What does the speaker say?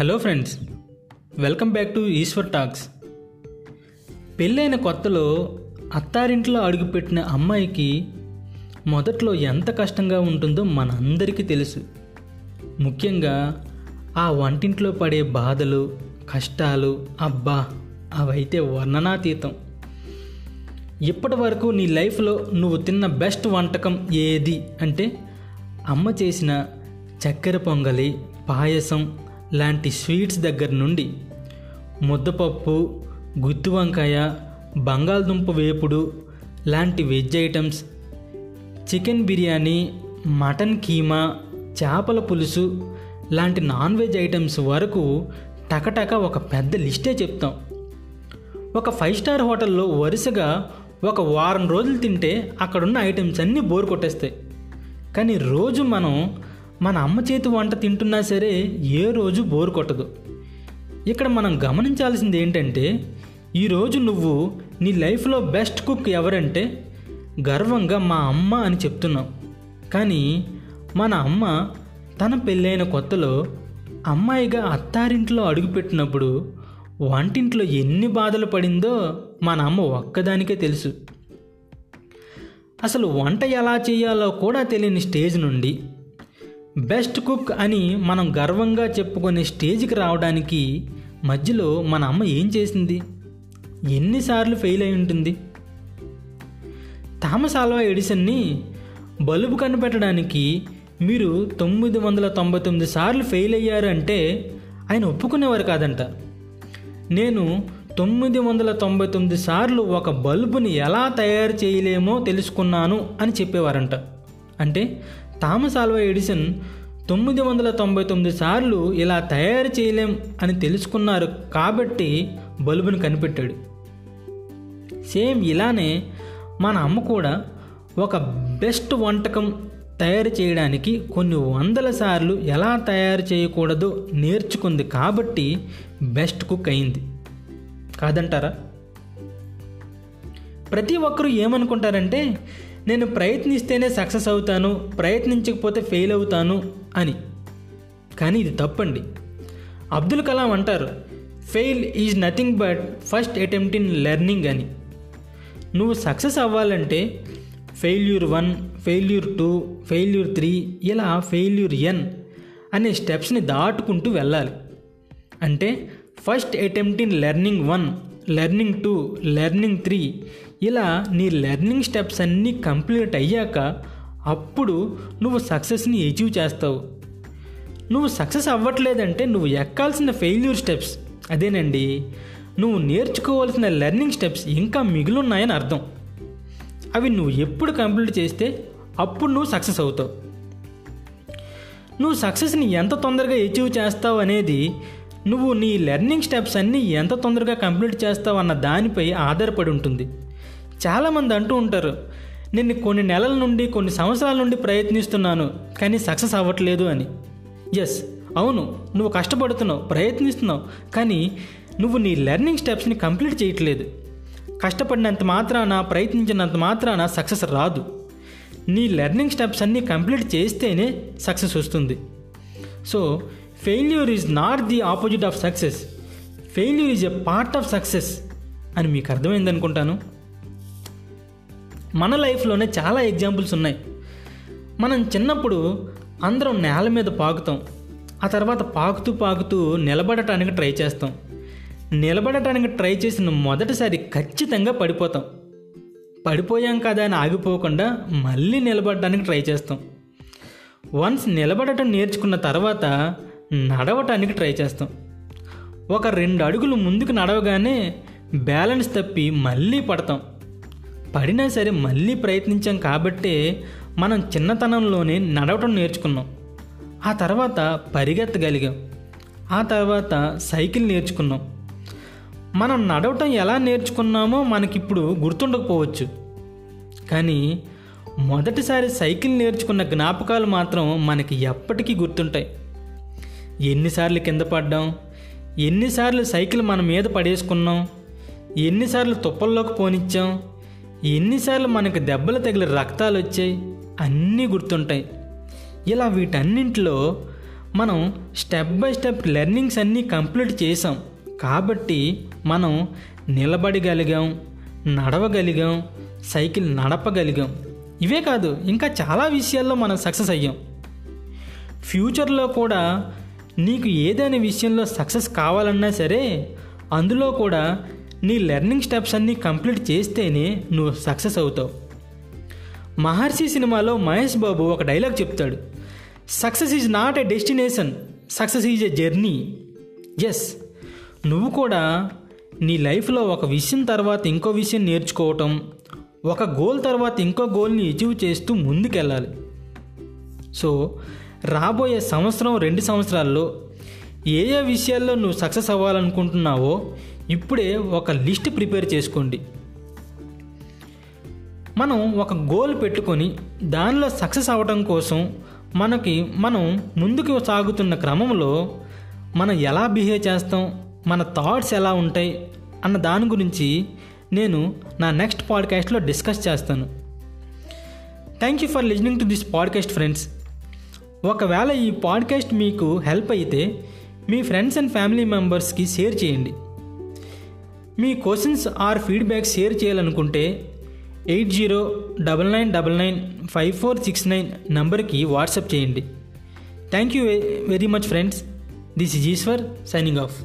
Hello friends welcome back to Eshwar talks పెళ్ళైన కొత్తలో అత్తారింట్లో అడుగుపెట్టిన అమ్మాయికి మొదట్లో ఎంత కష్టంగా ఉంటుందో మనందరికీ తెలుసు. ముఖ్యంగా ఆ వంటింట్లో పడే బాధలు కష్టాలు అబ్బా అవైతే వర్ణనాతీతం. ఇప్పటి వరకు నీ లైఫ్లో నువ్వు తిన్న బెస్ట్ వంటకం ఏది? అంటే అమ్మ చేసిన చక్కెర పొంగలి పాయసం లాంటి స్వీట్స్ దగ్గర నుండి ముద్దపప్పు గుత్తి వంకాయ బంగాళదుంప వేపుడు లాంటి veg items chicken biryani mutton keema చేపల పులుసు లాంటి నాన్ వెజ్ ఐటమ్స్ వరకు టకటక ఒక పెద్ద లిస్టే చెప్తాం. ఒక ఫైవ్ స్టార్ హోటల్లో వరుసగా ఒక వారం రోజులు తింటే అక్కడున్న ఐటమ్స్ అన్నీ బోర్ కొట్టేస్తాయి. కానీ రోజు మనం మన అమ్మ చేతి వంట తింటున్నా సరే ఏ రోజు బోరు కొట్టదు. ఇక్కడ మనం గమనించాల్సింది ఏంటంటే ఈరోజు నువ్వు నీ లైఫ్లో బెస్ట్ కుక్ ఎవరంటే గర్వంగా మా అమ్మ అని చెప్తున్నావు. కానీ మన అమ్మ తన పెళ్ళైన కొత్తలో అమ్మాయిగా అత్తారింట్లో అడుగుపెట్టినప్పుడు వంటింట్లో ఎన్ని బాధలు పడిందో మన అమ్మ ఒక్కదానికే తెలుసు. అసలు వంట ఎలా చేయాలో కూడా తెలియని స్టేజ్ నుండి బెస్ట్ కుక్ అని మనం గర్వంగా చెప్పుకునే స్టేజ్కి రావడానికి మధ్యలో మన అమ్మ ఏం చేసింది? ఎన్నిసార్లు ఫెయిల్ అయి ఉంటుంది? థామస్ ఆల్వా ఎడిసన్ని బల్బు కనిపెట్టడానికి మీరు తొమ్మిది వందల తొంభై తొమ్మిది సార్లు ఫెయిల్ అయ్యారు అంటే ఆయన ఒప్పుకునేవారు కాదంట. నేను తొమ్మిది వందల తొంభై తొమ్మిది సార్లు ఒక బల్బుని ఎలా తయారు చేయలేమో తెలుసుకున్నాను అని చెప్పేవారంట. అంటే థామస్ ఆల్వా ఎడిసన్ తొమ్మిది వందల తొంభై తొమ్మిది సార్లు ఇలా తయారు చేయలేం అని తెలుసుకున్నారు కాబట్టి బల్బును కనిపెట్టాడు. సేమ్ ఇలానే మన అమ్మ కూడా ఒక బెస్ట్ వంటకం తయారు చేయడానికి కొన్ని వందల సార్లు ఎలా తయారు చేయకూడదో నేర్చుకుంది కాబట్టి బెస్ట్ కుక్ అయింది. కాదంటారా? ప్రతి ఒక్కరూ ఏమనుకుంటారంటే నేను ప్రయత్నిస్తేనే సక్సెస్ అవుతాను ప్రయత్నించకపోతే ఫెయిల్ అవుతాను అని. కానీ ఇది తప్పండి. అబ్దుల్ కలాం అంటారు fail is nothing but first attempt in learning అని. నువ్వు సక్సెస్ అవ్వాలంటే failure one failure two failure three ఇలా ఫెయిల్యూర్ ఎన్ అనే స్టెప్స్ని దాటుకుంటూ వెళ్ళాలి. అంటే first attempt in learning one learning two learning three ఇలా నీ లెర్నింగ్ స్టెప్స్ అన్నీ కంప్లీట్ అయ్యాక అప్పుడు నువ్వు సక్సెస్ని అచీవ్ చేస్తావు. నువ్వు సక్సెస్ అవ్వట్లేదంటే నువ్వు ఎక్కాల్సిన ఫెయిల్యూర్ స్టెప్స్ అదేనండి నువ్వు నేర్చుకోవాల్సిన లెర్నింగ్ స్టెప్స్ ఇంకా మిగిలిన్నాయని అర్థం. అవి నువ్వు ఎప్పుడు కంప్లీట్ చేస్తే అప్పుడు నువ్వు సక్సెస్ అవుతావు. నువ్వు సక్సెస్ని ఎంత తొందరగా అచీవ్ చేస్తావు అనేది నువ్వు నీ లెర్నింగ్ స్టెప్స్ అన్నీ ఎంత తొందరగా కంప్లీట్ చేస్తావు అన్న దానిపై ఆధారపడి ఉంటుంది. చాలామంది అంటూ ఉంటారు నేను కొన్ని నెలల నుండి కొన్ని సంవత్సరాల నుండి ప్రయత్నిస్తున్నాను కానీ సక్సెస్ అవ్వట్లేదు అని. ఎస్ అవును నువ్వు కష్టపడుతున్నావు ప్రయత్నిస్తున్నావు కానీ నువ్వు నీ లెర్నింగ్ స్టెప్స్ని కంప్లీట్ చేయట్లేదు. కష్టపడినంత మాత్రాన ప్రయత్నించినంత మాత్రాన సక్సెస్ రాదు. నీ లెర్నింగ్ స్టెప్స్ అన్నీ కంప్లీట్ చేస్తేనే సక్సెస్ వస్తుంది. So failure is not the opposite of success failure is a part of success అని మీకు అర్థమైంది అనుకుంటాను. మన లైఫ్లోనే చాలా ఎగ్జాంపుల్స్ ఉన్నాయి. మనం చిన్నప్పుడు అందరం నేల మీద పాకుతాం. ఆ తర్వాత పాకుతూ పాకుతూ నిలబడటానికి ట్రై చేస్తాం. నిలబడటానికి ట్రై చేసిన మొదటిసారి ఖచ్చితంగా పడిపోతాం. పడిపోయాం కదా అని ఆగిపోకుండా మళ్ళీ నిలబడటానికి ట్రై చేస్తాం. వన్స్ నిలబడటం నేర్చుకున్న తర్వాత నడవటానికి ట్రై చేస్తాం. ఒక రెండు అడుగులు ముందుకు నడవగానే బ్యాలెన్స్ తప్పి మళ్ళీ పడతాం. పడినా సరే మళ్ళీ ప్రయత్నించాం కాబట్టే మనం చిన్నతనంలోనే నడవటం నేర్చుకున్నాం. ఆ తర్వాత పరిగెత్తగలిగాం. ఆ తర్వాత సైకిల్ నేర్చుకున్నాం. మనం నడవటం ఎలా నేర్చుకున్నామో మనకిప్పుడు గుర్తుండకపోవచ్చు. కానీ మొదటిసారి సైకిల్ నేర్చుకున్న జ్ఞాపకాలు మాత్రం మనకి ఎప్పటికీ గుర్తుంటాయి. ఎన్నిసార్లు కింద పడ్డాం? ఎన్నిసార్లు సైకిల్ మన మీద పడేసుకున్నాం? ఎన్నిసార్లు తుప్పల్లోకి పోనిచ్చాం? ఎన్నిసార్లు మనకు దెబ్బలు తగిలి రక్తాలు వచ్చాయి అన్నీ గుర్తుంటాయి. ఇలా వీటన్నింటిలో మనం స్టెప్ బై స్టెప్ లెర్నింగ్స్ అన్నీ కంప్లీట్ చేసాం కాబట్టి మనం నిలబడగలిగాం నడవగలిగాం సైకిల్ నడపగలిగాం. ఇవే కాదు ఇంకా చాలా విషయాల్లో మనం సక్సెస్ అయ్యాం. ఫ్యూచర్లో కూడా నీకు ఏదైనా విషయంలో సక్సెస్ కావాలన్నా సరే అందులో కూడా నీ లెర్నింగ్ స్టెప్స్ అన్నీ కంప్లీట్ చేస్తేనే నువ్వు సక్సెస్ అవుతావు. మహర్షి సినిమాలో మహేష్ బాబు ఒక డైలాగ్ చెప్తాడు. Success is not a destination success is a journey. Yes నువ్వు కూడా నీ లైఫ్లో ఒక విషయం తర్వాత ఇంకో విషయం నేర్చుకోవటం ఒక గోల్ తర్వాత ఇంకో గోల్ని అచీవ్ చేస్తూ ముందుకెళ్ళాలి. సో రాబోయే సంవత్సరం రెండు సంవత్సరాల్లో ఏ ఏ విషయాల్లో నువ్వు సక్సెస్ అవ్వాలనుకుంటున్నావో ఇప్పుడే ఒక లిస్ట్ ప్రిపేర్ చేసుకోండి. మనం ఒక గోల్ పెట్టుకొని దానిలో సక్సెస్ అవ్వడం కోసం మనకి మనం ముందుకు సాగుతున్న క్రమంలో మనం ఎలా బిహేవ్ చేస్తాం మన థాట్స్ ఎలా ఉంటాయి అన్న దాని గురించి నేను నా నెక్స్ట్ పాడ్కాస్ట్లో డిస్కస్ చేస్తాను. Thank you for listening to this podcast friends. ఒకవేళ ఈ పాడ్కాస్ట్ మీకు హెల్ప్ అయితే మీ ఫ్రెండ్స్ అండ్ ఫ్యామిలీ మెంబర్స్కి షేర్ చేయండి. మీ క్వశ్చన్స్ ఆర్ ఫీడ్బ్యాక్ షేర్ చేయాలనుకుంటే eight zero double nine double nine five four six nine నంబర్కి వాట్సాప్ చేయండి. Thank you very much friends. This is Eshwar signing off.